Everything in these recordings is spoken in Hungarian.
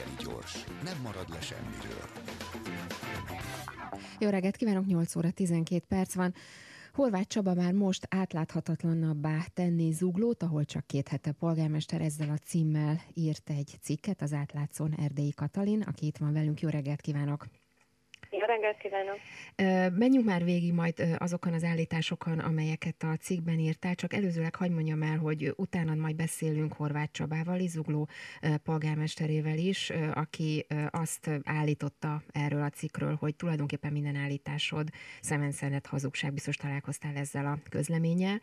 Reggeli gyors, nem marad le semmiről. Jó reggelt kívánok, 8 óra 12 perc van. Horváth Csaba már most átláthatatlannabbá tenni zuglót, ahol csak két hete polgármester ezzel a címmel írt egy cikket az átlátszón Erdélyi Katalin, aki itt van velünk. Jó reggelt kívánok! Jó reggelt kívánok! Menjünk már végig majd azokon az állításokon, amelyeket a cikkben írtál, csak előzőleg hagyd mondjam el, hogy utána majd beszélünk Horváth Csabával, Izugló polgármesterével is, aki azt állította erről a cikkről, hogy tulajdonképpen minden állításod szemenszedett hazugság, biztos találkoztál ezzel a közleménnyel,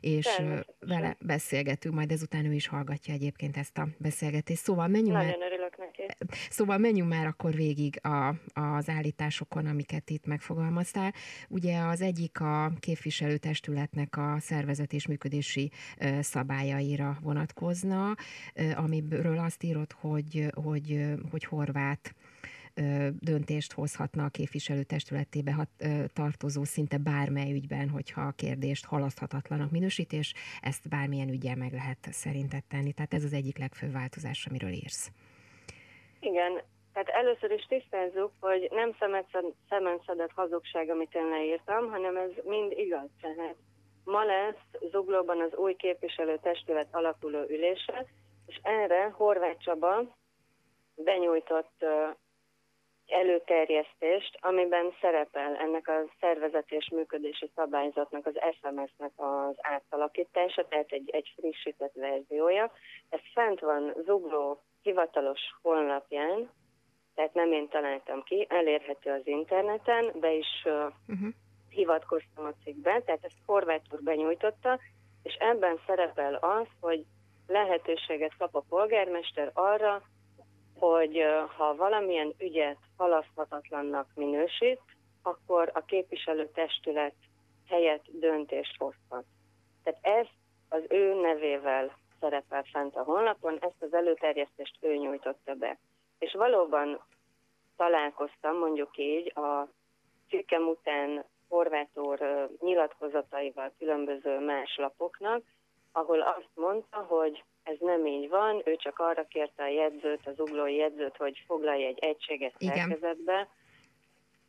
és vele beszélgetünk, majd ezután ő is hallgatja egyébként ezt a beszélgetést. Szóval menjünk Nagyon már, örülök neki. Szóval menjünk már akkor végig a, az állítás állításokon, amiket itt megfogalmaztál. Ugye az egyik a képviselőtestületnek a szervezet és működési szabályaira vonatkozna, amiről azt írott, hogy, hogy, hogy horvát döntést hozhatna a hat, tartozó szinte bármely ügyben, hogyha a kérdést halaszthatatlanak minősítés, ezt bármilyen ügyel meg lehet szerintet tenni. Tehát ez az egyik legfőbb változás, amiről írsz. Igen, tehát először is tisztázzuk, hogy nem szemen szedett hazugság, amit én leírtam, hanem ez mind igaz. Tehát ma lesz Zuglóban az új képviselő testület alakuló ülése, és erre Horváth Csaba benyújtott előterjesztést, amiben szerepel ennek a szervezet és működési szabályzatnak, az SMS-nek az átalakítása, tehát egy, egy frissített verziója. Ez fent van Zugló hivatalos honlapján, tehát nem én találtam ki, elérhető az interneten, be is uh-huh. hivatkoztam a cikkbe, tehát ezt Horváth úr benyújtotta, és ebben szerepel az, hogy lehetőséget kap a polgármester arra, hogy ha valamilyen ügyet halaszthatatlannak minősít, akkor a képviselőtestület helyett döntést hozhat. Tehát ezt az ő nevével szerepel fent a honlapon, ezt az előterjesztést ő nyújtotta be. És valóban találkoztam, mondjuk így, a cikkem után Horváth nyilatkozataival különböző más lapoknak, ahol azt mondta, hogy ez nem így van, ő csak arra kérte a jegyzőt, az uglói jegyzőt, hogy foglalja egy egységet szerkezetbe,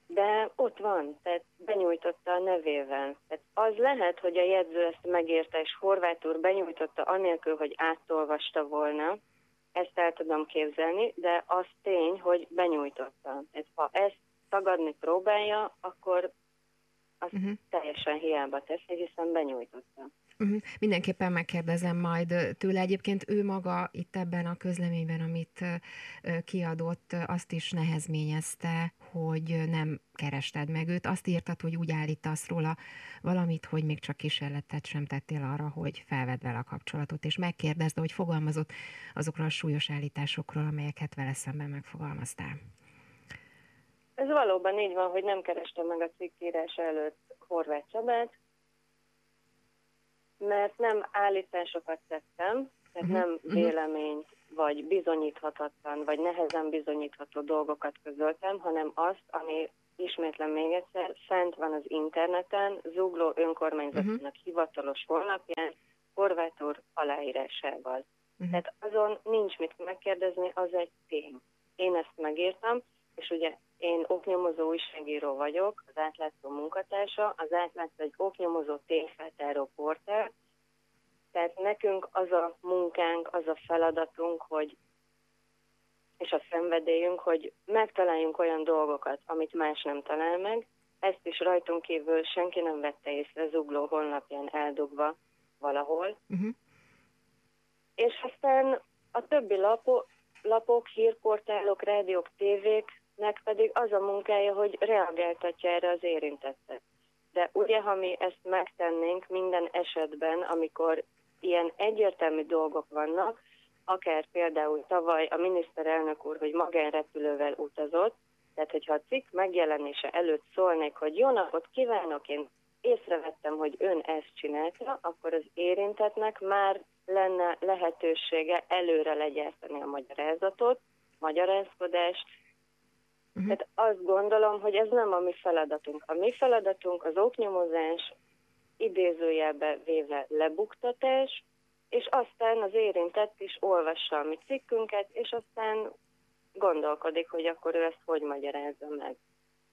de ott van, tehát benyújtotta a nevével. Tehát az lehet, hogy a jegyző ezt megérte, és Horváth úr benyújtotta anélkül, hogy átolvasta volna, ezt el tudom képzelni, de az tény, hogy benyújtotta. Ez, ha ezt tagadni próbálja, akkor az uh-huh. teljesen hiába teszi, hiszen benyújtotta. Uh-huh. Mindenképpen megkérdezem majd tőle. Egyébként ő maga itt ebben a közleményben, amit kiadott, azt is nehezményezte, hogy nem kerested meg őt. Azt írtad, hogy úgy állítasz róla valamit, hogy még csak kísérletet sem tettél arra, hogy felvedd vele a kapcsolatot, és megkérdezd, hogy fogalmazott azokról a súlyos állításokról, amelyeket vele szemben megfogalmaztál. Ez valóban így van, hogy nem kerestem meg a cikkírás előtt Horváth Csabát, mert nem állításokat tettem, tehát uh-huh. nem mhm. véleményt, vagy bizonyíthatatlan, vagy nehezen bizonyítható dolgokat közöltem, hanem azt, ami ismétlen még egyszer, fent van az interneten, Zugló önkormányzatának uh-huh. hivatalos honlapján, Horváth úr aláírásával. Uh-huh. Tehát azon nincs mit megkérdezni, az egy tény. Én ezt megírtam, és ugye én oknyomozó újságíró vagyok, az átlátszó munkatársa, az átlátszó egy oknyomozó tényfeltáró portál, tehát nekünk az a munkánk, az a feladatunk, hogy és a szenvedélyünk, hogy megtaláljunk olyan dolgokat, amit más nem talál meg. Ezt is rajtunk kívül senki nem vette észre Zugló honlapján eldugva valahol. Uh-huh. És aztán a többi lapok, lapok, hírportálok, rádiók, tévéknek pedig az a munkája, hogy reagáltatja erre az érintettet. De ugye, ha mi ezt megtennénk minden esetben, amikor ilyen egyértelmű dolgok vannak, akár például tavaly a miniszterelnök úr, hogy magánrepülővel utazott, tehát hogyha a cikk megjelenése előtt szólnék, hogy jó napot kívánok, én észrevettem, hogy ön ezt csinálta, akkor az érintetnek már lenne lehetősége előre legyártani a magyarázatot, magyarázkodást. Uh-huh. Tehát azt gondolom, hogy ez nem a mi feladatunk. A mi feladatunk az oknyomozás, idézőjelbe véve lebuktatás, és aztán az érintett is olvassa a mi cikkünket, és aztán gondolkodik, hogy akkor ő ezt hogy magyarázza meg.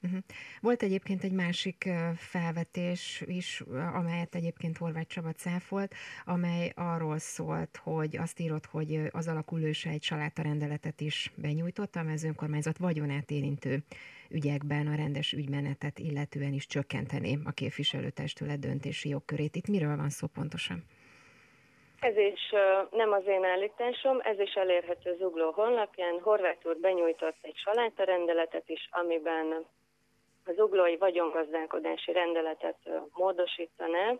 Uh-huh. Volt egyébként egy másik felvetés is, amelyet egyébként Horváth Csaba cáfolt, amely arról szólt, hogy azt írott, hogy az alakulőse egy rendeletet is benyújtott, amely az önkormányzat vagyonát érintő ügyekben a rendes ügymenetet illetően is csökkenteni a képviselőtestület döntési jogkörét. Itt miről van szó pontosan? Ez is nem az én állításom, ez is elérhető Zugló honlapján. Horváth úr benyújtott egy rendeletet is, amiben az uglói vagyongazdálkodási rendeletet módosítaná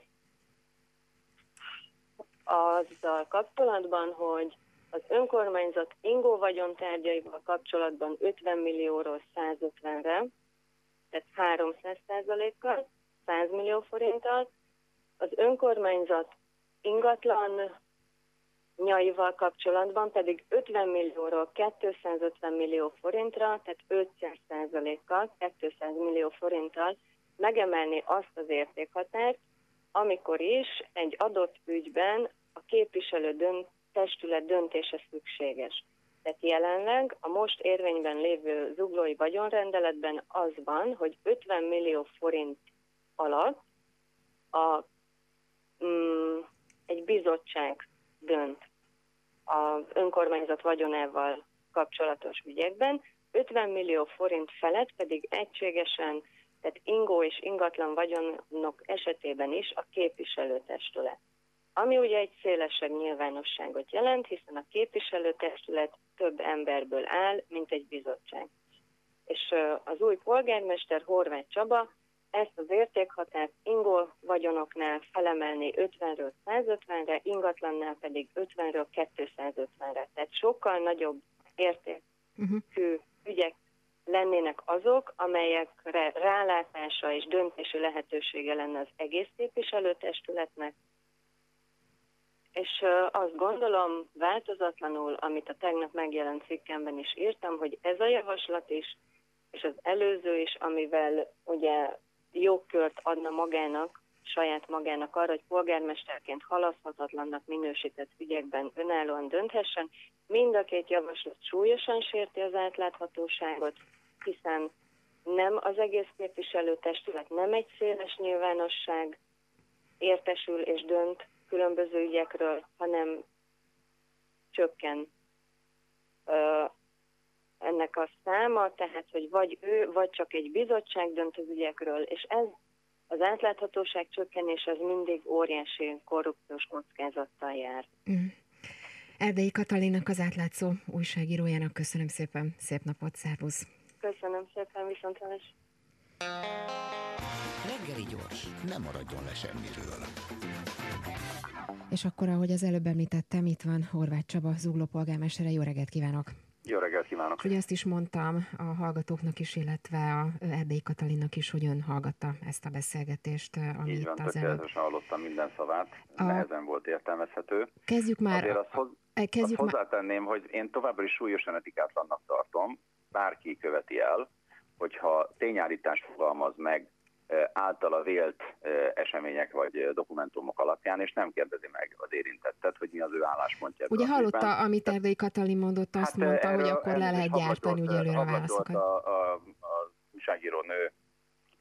azzal kapcsolatban, hogy az önkormányzat ingó vagyontárgyaival kapcsolatban 50 millióról 150-re, tehát 300 kal 100 millió forinttal, az önkormányzat ingatlan nyaival kapcsolatban pedig 50 millióról 250 millió forintra, tehát 500 százalékkal, 200 millió forinttal megemelni azt az értékhatárt, amikor is egy adott ügyben a képviselő dönt, testület döntése szükséges. Tehát jelenleg a most érvényben lévő zuglói vagyonrendeletben az van, hogy 50 millió forint alatt a, mm, egy bizottság dönt az önkormányzat vagyonával kapcsolatos ügyekben, 50 millió forint felett pedig egységesen, tehát ingó és ingatlan vagyonok esetében is a képviselőtestület. Ami ugye egy szélesebb nyilvánosságot jelent, hiszen a képviselőtestület több emberből áll, mint egy bizottság. És az új polgármester Horváth Csaba ezt az értékhatárt ingol vagyonoknál felemelni 50-ről 150-re, ingatlannál pedig 50-ről 250-re. Tehát sokkal nagyobb értékű uh-huh. ügyek lennének azok, amelyekre rálátása és döntési lehetősége lenne az egész képviselőtestületnek, és azt gondolom változatlanul, amit a tegnap megjelent cikkemben is írtam, hogy ez a javaslat is, és az előző is, amivel ugye jogkört adna magának, saját magának arra, hogy polgármesterként halaszthatatlannak minősített ügyekben önállóan dönthessen. Mind a két javaslat súlyosan sérti az átláthatóságot, hiszen nem az egész képviselőtestület, nem egy széles nyilvánosság értesül és dönt különböző ügyekről, hanem csökken ennek a száma, tehát hogy vagy ő, vagy csak egy bizottság dönt az ügyekről, és ez az átláthatóság csökkenés az mindig óriási korrupciós kockázattal jár. Mm. Erdei Katalinnak az átlátszó újságírójának köszönöm szépen, szép napot, szervusz! Köszönöm szépen, viszontlátás! Reggeli gyors, nem maradjon le semmiről. És akkor, ahogy az előbb említettem, itt van Horváth Csaba, Zugló polgármestere. Jó reggelt kívánok! Reggelt kívánok! Ugye azt is mondtam a hallgatóknak is, illetve a Erdély Katalinnak is, hogy ön hallgatta ezt a beszélgetést, ami Így van, az előbb. hallottam minden szavát, a... nehezen volt értelmezhető. Kezdjük már... Azért azt, hoz... E, kezdjük azt hozzátenném, hogy én továbbra is súlyosan etikátlannak tartom, bárki követi el, hogyha tényállítást fogalmaz meg általa vélt események vagy dokumentumok alapján, és nem kérdezi meg az érintettet, hogy mi az ő álláspontja. Ugye hallotta, amit Erdély Katalin mondott, azt hát mondta, erről, hogy akkor le lehet gyártani ugye előre a válaszokat. A, a, a újságíró nő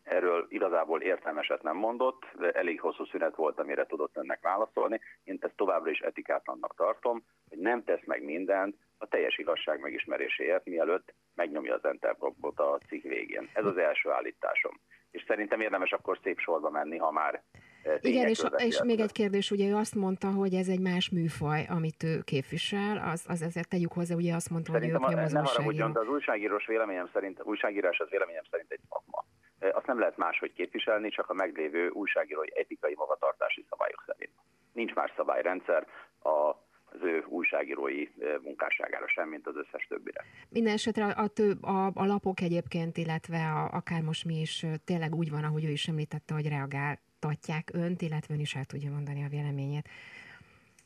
erről igazából értelmeset nem mondott, de elég hosszú szünet volt, amire tudott ennek válaszolni. Én ezt továbbra is etikátlannak tartom, hogy nem tesz meg mindent a teljes igazság megismeréséért, mielőtt megnyomja az enter a cikk végén. Ez az első állításom és szerintem érdemes akkor szép sorba menni, ha már eh, igen, és, és még egy kérdés, ugye ő azt mondta, hogy ez egy más műfaj, amit ő képvisel, az, az ezért tegyük hozzá, ugye azt mondta, Szerintem hogy ő nyomozó újságíró. de az újságírós véleményem szerint, újságírás az véleményem szerint egy szakma. Eh, azt nem lehet máshogy képviselni, csak a meglévő újságírói etikai magatartási szabályok szerint. Nincs más szabályrendszer, a az ő újságírói munkásságára sem, mint az összes többire. Minden esetre a, több, a, a lapok egyébként, illetve a, akár most mi is tényleg úgy van, ahogy ő is említette, hogy reagáltatják önt, illetve ön is el tudja mondani a véleményét.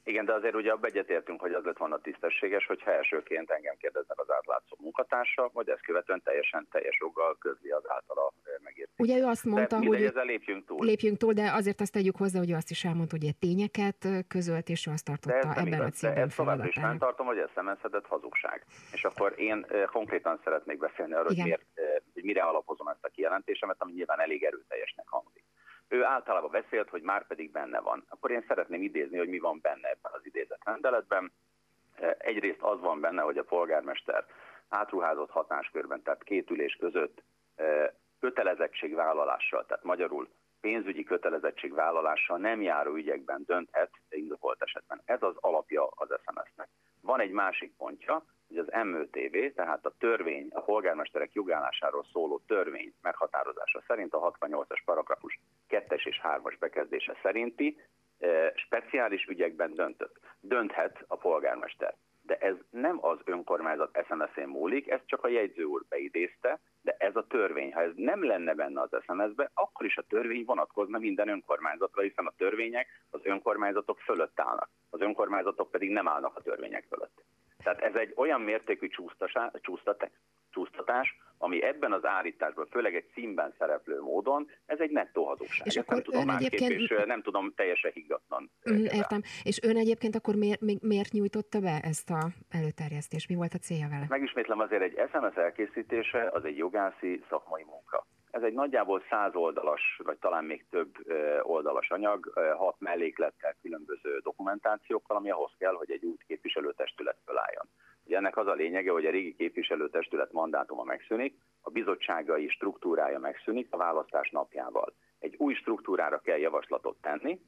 Igen, de azért ugye egyetértünk, hogy az lett volna tisztességes, hogyha elsőként engem kérdeznek az átlátszó munkatársa, vagy ezt követően teljesen teljes joggal közli az általa megért. Ugye ő azt mondta, de hogy ezzel lépjünk túl. lépjünk túl, de azért azt tegyük hozzá, hogy ő azt is elmondta, hogy tényeket közölt, és ő azt tartotta ebben igaz, a címben továbbra is fenntartom, hogy ez szemenszedett hazugság. És akkor én konkrétan szeretnék beszélni arról, hogy, miért, hogy mire alapozom ezt a kijelentésemet, ami nyilván elég erőteljesnek hangzik. Ő általában beszélt, hogy már pedig benne van. Akkor én szeretném idézni, hogy mi van benne ebben az idézet rendeletben. Egyrészt az van benne, hogy a polgármester átruházott hatáskörben, tehát két ülés között kötelezettségvállalással, tehát magyarul pénzügyi kötelezettségvállalással nem járó ügyekben dönthet indokolt esetben. Ez az alapja az SMS-nek. Van egy másik pontja, hogy az MÖTV, tehát a törvény, a polgármesterek jogállásáról szóló törvény meghatározása szerint a 68-as paragrafus 2-es és 3-as bekezdése szerinti speciális ügyekben döntött. Dönthet a polgármester. De ez nem az önkormányzat SMS-én múlik, ez csak a jegyző úr beidézte, de ez a törvény. Ha ez nem lenne benne az SMS-be, akkor is a törvény vonatkozna minden önkormányzatra, hiszen a törvények az önkormányzatok fölött állnak. Az önkormányzatok pedig nem állnak a törvények fölött. Tehát ez egy olyan mértékű csúsztatás, ami ebben az állításban, főleg egy címben szereplő módon, ez egy nettó hazugság. És akkor nem tudom egyébként... és nem tudom teljesen higgadtan. Mm, értem. És ön egyébként akkor miért, miért nyújtotta be ezt a előterjesztést? Mi volt a célja vele? Megismétlem azért egy SMS elkészítése, az egy jogászi szakmai munka. Ez egy nagyjából száz oldalas, vagy talán még több oldalas anyag, hat melléklettel, különböző dokumentációkkal, ami ahhoz kell, hogy egy új képviselőtestület fölálljon. Ugye ennek az a lényege, hogy a régi képviselőtestület mandátuma megszűnik, a bizottságai struktúrája megszűnik a választás napjával. Egy új struktúrára kell javaslatot tenni,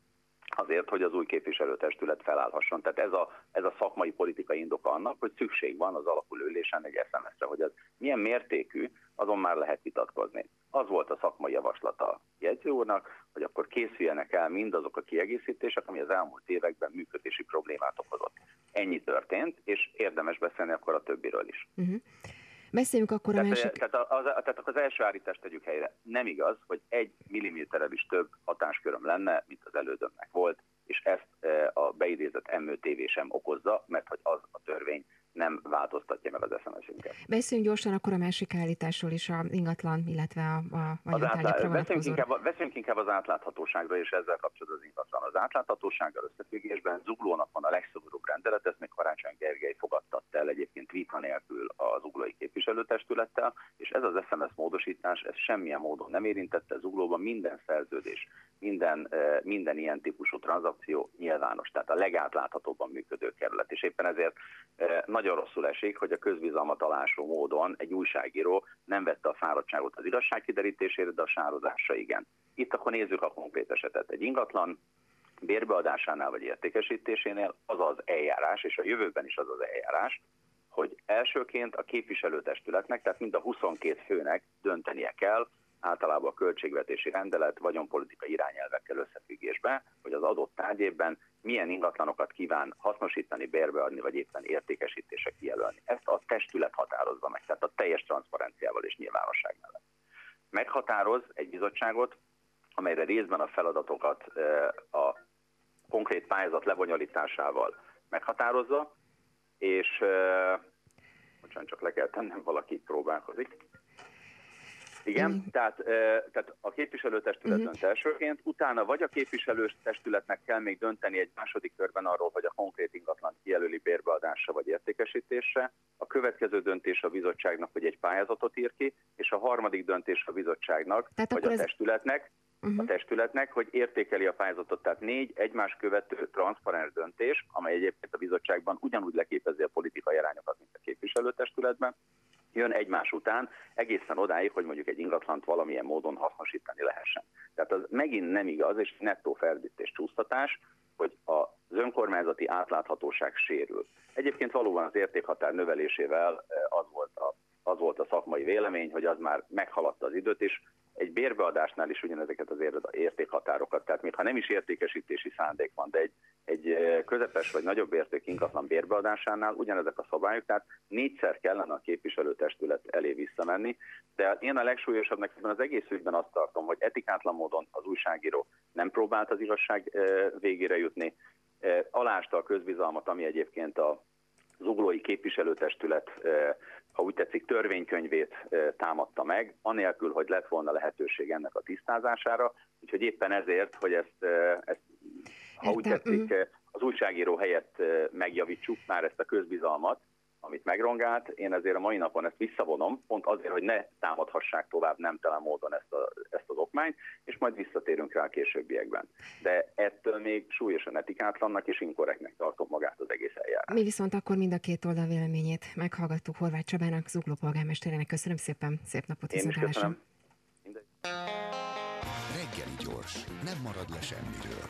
azért, hogy az új képviselőtestület felállhasson. Tehát ez a, ez a szakmai politikai indoka annak, hogy szükség van az alakulő ülésen egy SMS-re, hogy az milyen mértékű, azon már lehet vitatkozni. Az volt a szakmai javaslata a jegyző úrnak, hogy akkor készüljenek el mindazok a kiegészítések, ami az elmúlt években működési problémát okozott. Ennyi történt, és érdemes beszélni akkor a többiről is. Uh-huh. Beszéljünk akkor tehát, a másik... Tehát, az, tehát az első állítást tegyük helyre. Nem igaz, hogy egy milliméterrel is több hatásköröm lenne, mint az elődömnek volt, és ezt e, a beidézett MÖTV sem okozza, mert hogy az a törvény nem változtatja meg az SMS-ünket. Beszéljünk gyorsan akkor a másik állításról is, a ingatlan, illetve a, a vagyontárgyakra beszéljünk inkább, beszéljünk inkább az átláthatóságról, és ezzel kapcsolatban az ingatlan. Az átláthatósággal összefüggésben Zuglónak van a legszigorúbb rendelet, ezt még Karácsony Gergely fogadtatta el egyébként vita nélkül az uglói képviselőtestülettel, és ez az SMS módosítás, ez semmilyen módon nem érintette Zuglóban minden szerződés, minden, eh, minden ilyen típusú tranzakció nyilvános, tehát a legátláthatóbban működő kerület, és éppen ezért eh, nagyon rosszul esik, hogy a közbizalmat alásó módon egy újságíró nem vette a fáradtságot az igazság kiderítésére, de a sározásra igen. Itt akkor nézzük a konkrét esetet. Egy ingatlan bérbeadásánál vagy értékesítésénél az az eljárás, és a jövőben is az az eljárás, hogy elsőként a képviselőtestületnek, tehát mind a 22 főnek döntenie kell, általában a költségvetési rendelet vagyonpolitikai irányelvekkel összefüggésben, hogy az adott tárgyében milyen ingatlanokat kíván hasznosítani, bérbeadni, vagy éppen értékesítése kijelölni. Ezt a testület határozza meg, tehát a teljes transzparenciával és nyilvánosság mellett. Meghatároz egy bizottságot, amelyre részben a feladatokat a konkrét pályázat lebonyolításával meghatározza, és bocsánat, csak le kell tennem, valaki próbálkozik. Igen, mm. tehát, tehát a képviselőtestület mm. dönt elsőként, utána vagy a képviselőtestületnek kell még dönteni egy második körben arról, hogy a konkrét ingatlan kijelöli bérbeadásra vagy értékesítésre, a következő döntés a bizottságnak, hogy egy pályázatot ír ki, és a harmadik döntés a bizottságnak, tehát vagy a ez... testületnek, uh-huh. a testületnek, hogy értékeli a pályázatot. Tehát négy egymás követő transzparens döntés, amely egyébként a bizottságban ugyanúgy leképezi a politikai arányokat, mint a képviselőtestületben, jön egymás után, egészen odáig, hogy mondjuk egy ingatlant valamilyen módon hasznosítani lehessen. Tehát az megint nem igaz, és nettó ferdítés csúsztatás, hogy az önkormányzati átláthatóság sérül. Egyébként valóban az értékhatár növelésével eh, az volt a, az volt a szakmai vélemény, hogy az már meghaladta az időt, és egy bérbeadásnál is ugyanezeket az értékhatárokat, tehát még ha nem is értékesítési szándék van, de egy, egy közepes vagy nagyobb érték ingatlan bérbeadásánál ugyanezek a szabályok, tehát négyszer kellene a képviselőtestület elé visszamenni, de én a legsúlyosabbnak ebben az egész ügyben azt tartom, hogy etikátlan módon az újságíró nem próbált az igazság végére jutni, alásta a közbizalmat, ami egyébként a uglói képviselőtestület, ha úgy tetszik, törvénykönyvét támadta meg, anélkül, hogy lett volna lehetőség ennek a tisztázására. Úgyhogy éppen ezért, hogy ezt, ezt ha úgy tetszik, mhm. az újságíró helyett megjavítsuk már ezt a közbizalmat, amit megrongált. Én ezért a mai napon ezt visszavonom, pont azért, hogy ne támadhassák tovább nemtelen módon ezt, a, ezt az okmányt, és majd visszatérünk rá a későbbiekben. De ettől még súlyosan etikátlannak és inkorrektnek tartom magát az egész eljárás. Mi viszont akkor mind a két oldal véleményét meghallgattuk Horváth Csabának, Zugló polgármesterének. Köszönöm szépen, szép napot, Én is köszönöm. Reggeli gyors, nem marad le semmiről.